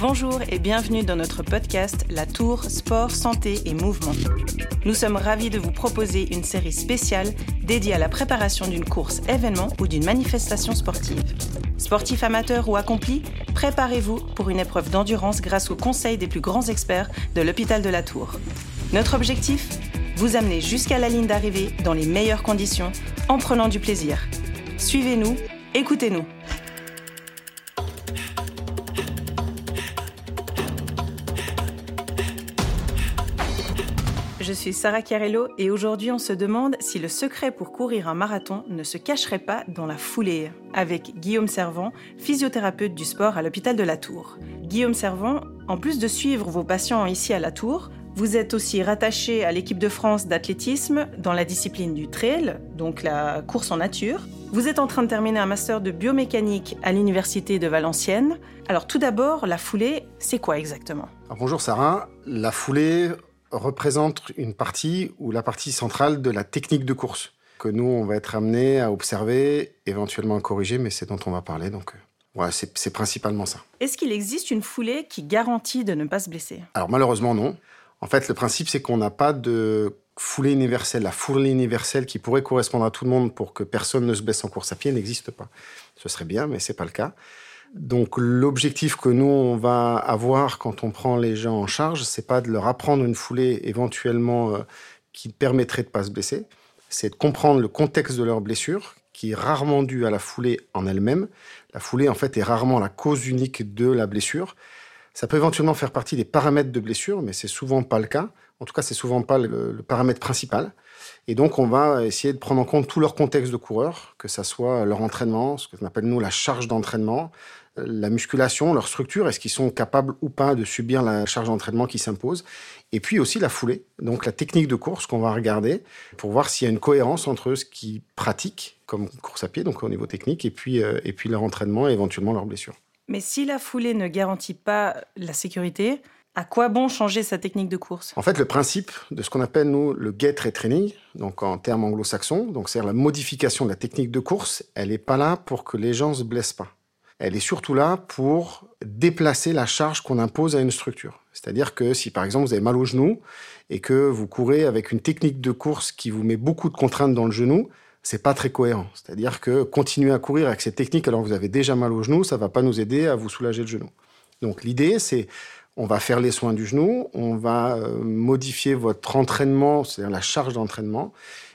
Bonjour et bienvenue dans notre podcast La Tour Sport, Santé et Mouvement. Nous sommes ravis de vous proposer une série spéciale dédiée à la préparation d'une course événement ou d'une manifestation sportive. Sportifs amateurs ou accomplis, préparez-vous pour une épreuve d'endurance grâce aux conseils des plus grands experts de l'hôpital de la Tour. Notre objectif Vous amener jusqu'à la ligne d'arrivée dans les meilleures conditions en prenant du plaisir. Suivez-nous, écoutez-nous. Suis Sarah Chiarello et aujourd'hui on se demande si le secret pour courir un marathon ne se cacherait pas dans la foulée, avec Guillaume Servant, physiothérapeute du sport à l'hôpital de la Tour. Guillaume Servant, en plus de suivre vos patients ici à la Tour, vous êtes aussi rattaché à l'équipe de France d'athlétisme dans la discipline du trail, donc la course en nature. Vous êtes en train de terminer un master de biomécanique à l'université de Valenciennes. Alors tout d'abord, la foulée, c'est quoi exactement? Bonjour Sarah, la foulée représente une partie ou la partie centrale de la technique de course que nous, on va être amené à observer, éventuellement à corriger, mais c'est dont on va parler. Donc, euh, ouais, c'est principalement ça. Est-ce qu'il existe une foulée qui garantit de ne pas se blesser? Alors, malheureusement, non. En fait, le principe, c'est qu'on n'a pas de foulée universelle. La foulée universelle qui pourrait correspondre à tout le monde pour que personne ne se blesse en course à pied n'existe pas. Ce serait bien, mais c'est pas le cas. Donc l'objectif que nous on va avoir quand on prend les gens en charge, c'est pas de leur apprendre une foulée éventuellement euh, qui permettrait de pas se blesser, c'est de comprendre le contexte de leur blessure qui est rarement due à la foulée en elle-même. La foulée en fait est rarement la cause unique de la blessure. Ça peut éventuellement faire partie des paramètres de blessure, mais c'est souvent pas le cas. En tout cas, c'est souvent pas le, le paramètre principal. Et donc, on va essayer de prendre en compte tout leur contexte de coureur, que ça soit leur entraînement, ce qu'on appelle nous la charge d'entraînement, la musculation, leur structure, est-ce qu'ils sont capables ou pas de subir la charge d'entraînement qui s'impose, et puis aussi la foulée, donc la technique de course qu'on va regarder pour voir s'il y a une cohérence entre ce qu'ils pratiquent comme course à pied, donc au niveau technique, et puis, euh, et puis leur entraînement et éventuellement leur blessure. Mais si la foulée ne garantit pas la sécurité, à quoi bon changer sa technique de course? En fait, le principe de ce qu'on appelle, nous, le get retraining, donc en termes anglo-saxons, c'est-à-dire la modification de la technique de course, elle n'est pas là pour que les gens se blessent pas. Elle est surtout là pour déplacer la charge qu'on impose à une structure. C'est-à-dire que si, par exemple, vous avez mal au genou et que vous courez avec une technique de course qui vous met beaucoup de contraintes dans le genou, c'est pas très cohérent. C'est-à-dire que continuer à courir avec cette technique alors que vous avez déjà mal au genou, ça va pas nous aider à vous soulager le genou. Donc l'idée, c'est on va faire les soins du genou, on va euh, modifier votre entraînement, c'est-à-dire la charge d'entraînement.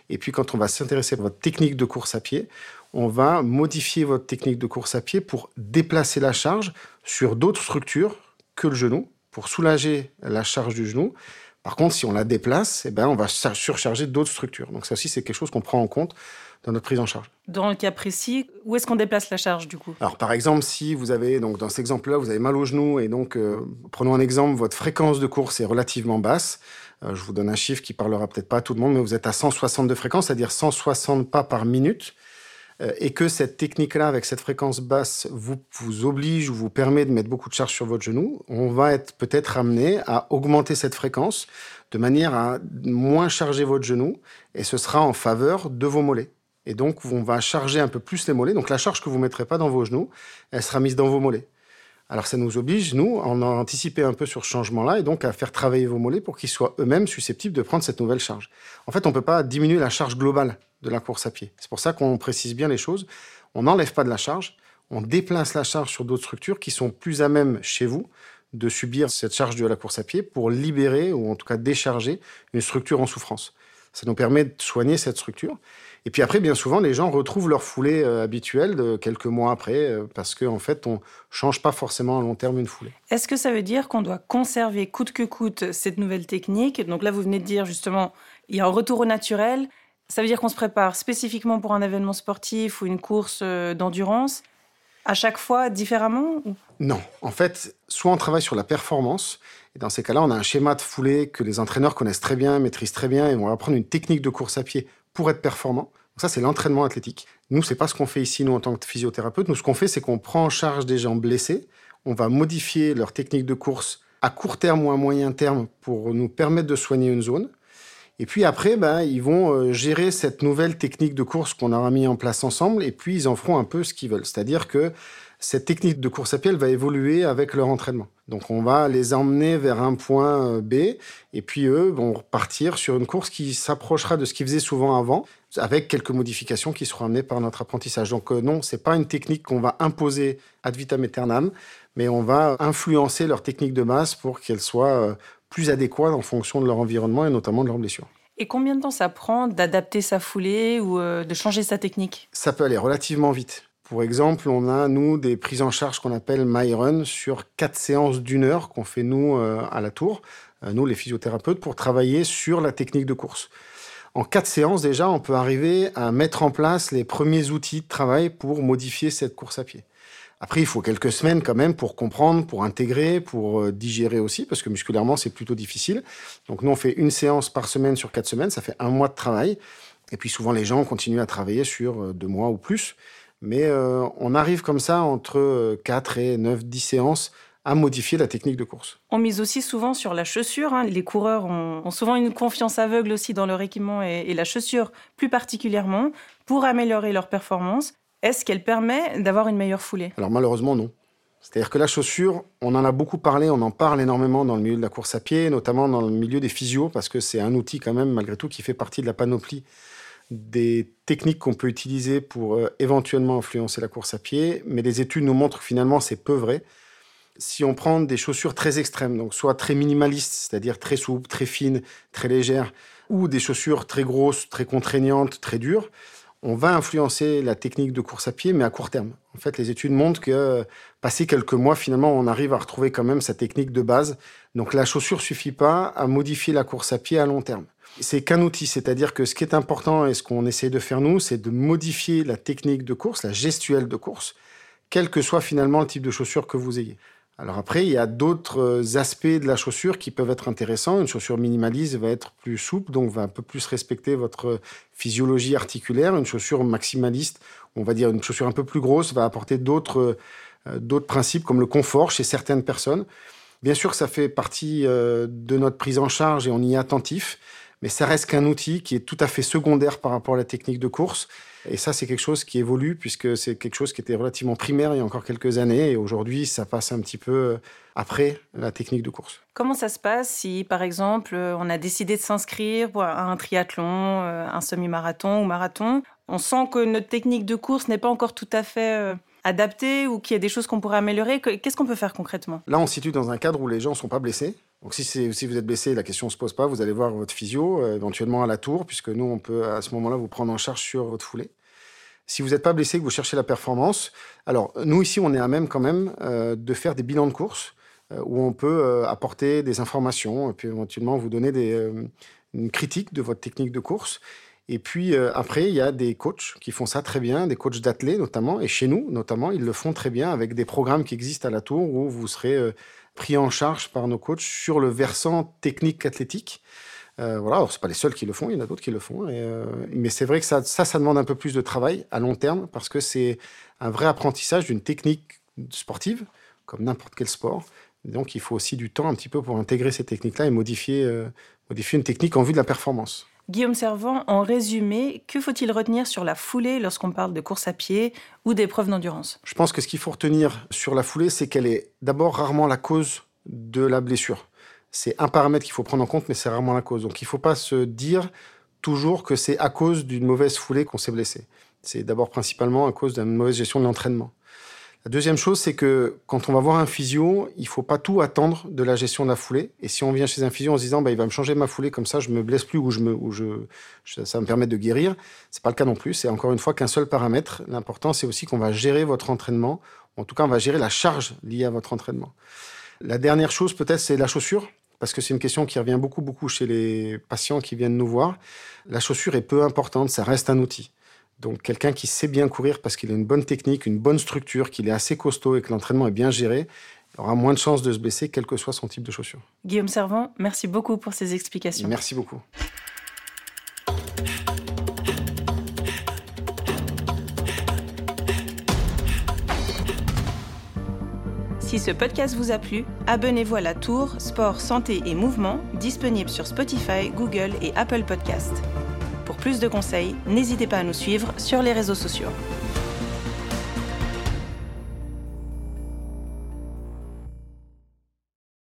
Et puis quand on va s'intéresser à votre technique de course à pied, on va modifier votre technique de course à pied pour déplacer la charge sur d'autres structures que le genou, pour soulager la charge du genou. Par contre, si on la déplace, eh ben, on va surcharger d'autres structures. Donc ça aussi, c'est quelque chose qu'on prend en compte dans notre prise en charge. Dans le cas précis, où est-ce qu'on déplace la charge du coup? Alors par exemple, si vous avez donc dans cet exemple-là, vous avez mal au genou et donc euh, prenons un exemple, votre fréquence de course est relativement basse. Euh, je vous donne un chiffre qui parlera peut-être pas à tout le monde, mais vous êtes à 160 de fréquence, c'est-à-dire 160 pas par minute. Euh, et que cette technique-là, avec cette fréquence basse, vous, vous oblige ou vous permet de mettre beaucoup de charge sur votre genou, on va être peut-être amené à augmenter cette fréquence de manière à moins charger votre genou, et ce sera en faveur de vos mollets. Et donc, on va charger un peu plus les mollets. Donc, la charge que vous ne mettrez pas dans vos genoux, elle sera mise dans vos mollets. Alors, ça nous oblige, nous, à anticiper un peu sur ce changement-là et donc à faire travailler vos mollets pour qu'ils soient eux-mêmes susceptibles de prendre cette nouvelle charge. En fait, on ne peut pas diminuer la charge globale de la course à pied. C'est pour ça qu'on précise bien les choses. On n'enlève pas de la charge, on déplace la charge sur d'autres structures qui sont plus à même chez vous de subir cette charge de la course à pied pour libérer ou en tout cas décharger une structure en souffrance. Ça nous permet de soigner cette structure. Et puis après, bien souvent, les gens retrouvent leur foulée euh, habituelle de quelques mois après, euh, parce qu'en en fait, on change pas forcément à long terme une foulée. Est-ce que ça veut dire qu'on doit conserver coûte que coûte cette nouvelle technique? Donc là, vous venez de dire justement, il y a un retour au naturel. Ça veut dire qu'on se prépare spécifiquement pour un événement sportif ou une course euh, d'endurance, à chaque fois différemment Non. En fait, soit on travaille sur la performance, et dans ces cas-là, on a un schéma de foulée que les entraîneurs connaissent très bien, maîtrisent très bien, et vont apprendre une technique de course à pied pour être performant. Ça, c'est l'entraînement athlétique. Nous, c'est pas ce qu'on fait ici, nous, en tant que physiothérapeute. Nous, ce qu'on fait, c'est qu'on prend en charge des gens blessés. On va modifier leur technique de course à court terme ou à moyen terme pour nous permettre de soigner une zone. Et puis après, ben, ils vont euh, gérer cette nouvelle technique de course qu'on aura mis en place ensemble, et puis ils en feront un peu ce qu'ils veulent. C'est-à-dire que cette technique de course à pied, elle va évoluer avec leur entraînement. Donc on va les emmener vers un point euh, B, et puis eux vont repartir sur une course qui s'approchera de ce qu'ils faisaient souvent avant, avec quelques modifications qui seront amenées par notre apprentissage. Donc euh, non, c'est pas une technique qu'on va imposer ad vitam aeternam, mais on va influencer leur technique de base pour qu'elle soit euh, plus adéquate en fonction de leur environnement et notamment de leurs blessures. Et combien de temps ça prend d'adapter sa foulée ou de changer sa technique? Ça peut aller relativement vite. Pour exemple, on a, nous, des prises en charge qu'on appelle MyRun sur quatre séances d'une heure qu'on fait, nous, euh, à la tour, euh, nous, les physiothérapeutes, pour travailler sur la technique de course. En quatre séances, déjà, on peut arriver à mettre en place les premiers outils de travail pour modifier cette course à pied. Après, il faut quelques semaines quand même pour comprendre, pour intégrer, pour euh, digérer aussi, parce que musculairement, c'est plutôt difficile. Donc, nous, on fait une séance par semaine sur quatre semaines, ça fait un mois de travail. Et puis, souvent, les gens continuent à travailler sur deux mois ou plus. Mais euh, on arrive comme ça entre 4 et 9, 10 séances à modifier la technique de course. On mise aussi souvent sur la chaussure. Hein. Les coureurs ont, souvent une confiance aveugle aussi dans leur équipement et, la chaussure plus particulièrement pour améliorer leur performance. Est-ce qu'elle permet d'avoir une meilleure foulée? Alors malheureusement non. C'est-à-dire que la chaussure, on en a beaucoup parlé, on en parle énormément dans le milieu de la course à pied, notamment dans le milieu des physios, parce que c'est un outil quand même malgré tout qui fait partie de la panoplie des techniques qu'on peut utiliser pour euh, éventuellement influencer la course à pied, mais les études nous montrent que finalement c'est peu vrai. Si on prend des chaussures très extrêmes, donc soit très minimalistes, c'est-à-dire très souples, très fines, très légères, ou des chaussures très grosses, très contraignantes, très dures, on va influencer la technique de course à pied, mais à court terme. En fait, les études montrent que passé quelques mois, finalement, on arrive à retrouver quand même sa technique de base. Donc la chaussure suffit pas à modifier la course à pied à long terme. C'est qu'un outil, c'est-à-dire que ce qui est important et ce qu'on essaie de faire nous, c'est de modifier la technique de course, la gestuelle de course, quel que soit finalement le type de chaussure que vous ayez. Alors après, il y a d'autres euh, aspects de la chaussure qui peuvent être intéressants. Une chaussure minimaliste va être plus souple, donc va un peu plus respecter votre physiologie articulaire. Une chaussure maximaliste, on va dire une chaussure un peu plus grosse, va apporter d'autres euh, d'autres principes comme le confort chez certaines personnes. Bien sûr, ça fait partie euh, de notre prise en charge et on y est attentif, mais ça reste qu'un outil qui est tout à fait secondaire par rapport à la technique de course. Et ça, c'est quelque chose qui évolue puisque c'est quelque chose qui était relativement primaire il y a encore quelques années. Et aujourd'hui, ça passe un petit peu euh, après la technique de course. Comment ça se passe si, par exemple, on a décidé de s'inscrire à un triathlon, euh, un semi-marathon ou marathon? On sent que notre technique de course n'est pas encore tout à fait euh, adaptée ou qu'il y a des choses qu'on pourrait améliorer. Qu'est-ce qu'on peut faire concrètement? Là, on se situe dans un cadre où les gens ne sont pas blessés. Donc si, vous êtes blessé, la question ne se pose pas, vous allez voir votre physio, euh, éventuellement à la tour, puisque nous, on peut à ce moment-là vous prendre en charge sur votre foulée. Si vous n'êtes pas blessé, que vous cherchez la performance, alors nous ici, on est à même quand même euh, de faire des bilans de course, euh, où on peut apporter des informations, et puis éventuellement vous donner une critique de votre technique de course. Et puis après, il y a des coachs qui font ça très bien, des coachs d'athlètes notamment, et chez nous notamment, ils le font très bien avec des programmes qui existent à la tour où vous serez pris en charge par nos coachs sur le versant technique athlétique. Euh, voilà, c'est pas les seuls qui le font, il y en a d'autres qui le font. Euh, mais c'est vrai que ça, ça, ça, demande un peu plus de travail à long terme parce que c'est un vrai apprentissage d'une technique sportive, comme n'importe quel sport. Donc il faut aussi du temps un petit peu pour intégrer ces techniques-là et modifier, euh, modifier une technique en vue de la performance. Guillaume Servant, en résumé, que faut-il retenir sur la foulée lorsqu'on parle de course à pied ou d'épreuves d'endurance? Je pense que ce qu'il faut retenir sur la foulée, c'est qu'elle est d'abord rarement la cause de la blessure. C'est un paramètre qu'il faut prendre en compte, mais c'est rarement la cause. Donc il ne faut pas se dire toujours que c'est à cause d'une mauvaise foulée qu'on s'est blessé. C'est d'abord principalement à cause d'une mauvaise gestion de l'entraînement. La deuxième chose, c'est que quand on va voir un physio, il faut pas tout attendre de la gestion de la foulée. Et si on vient chez un physio en se disant, bah, il va me changer ma foulée comme ça, je me blesse plus ou je me, ou je, ça me permettre de guérir, c'est pas le cas non plus. C'est encore une fois qu'un seul paramètre. L'important, c'est aussi qu'on va gérer votre entraînement. En tout cas, on va gérer la charge liée à votre entraînement. La dernière chose, peut-être, c'est la chaussure. Parce que c'est une question qui revient beaucoup, beaucoup chez les patients qui viennent nous voir. La chaussure est peu importante, ça reste un outil. Donc quelqu'un qui sait bien courir parce qu'il a une bonne technique, une bonne structure, qu'il est assez costaud et que l'entraînement est bien géré, aura moins de chances de se blesser, quel que soit son type de chaussure. Guillaume Servant, merci beaucoup pour ces explications. Merci beaucoup. Si ce podcast vous a plu, abonnez-vous à la Tour Sport, Santé et Mouvement, disponible sur Spotify, Google et Apple Podcasts. Plus de conseils, n'hésitez pas à nous suivre sur les réseaux sociaux.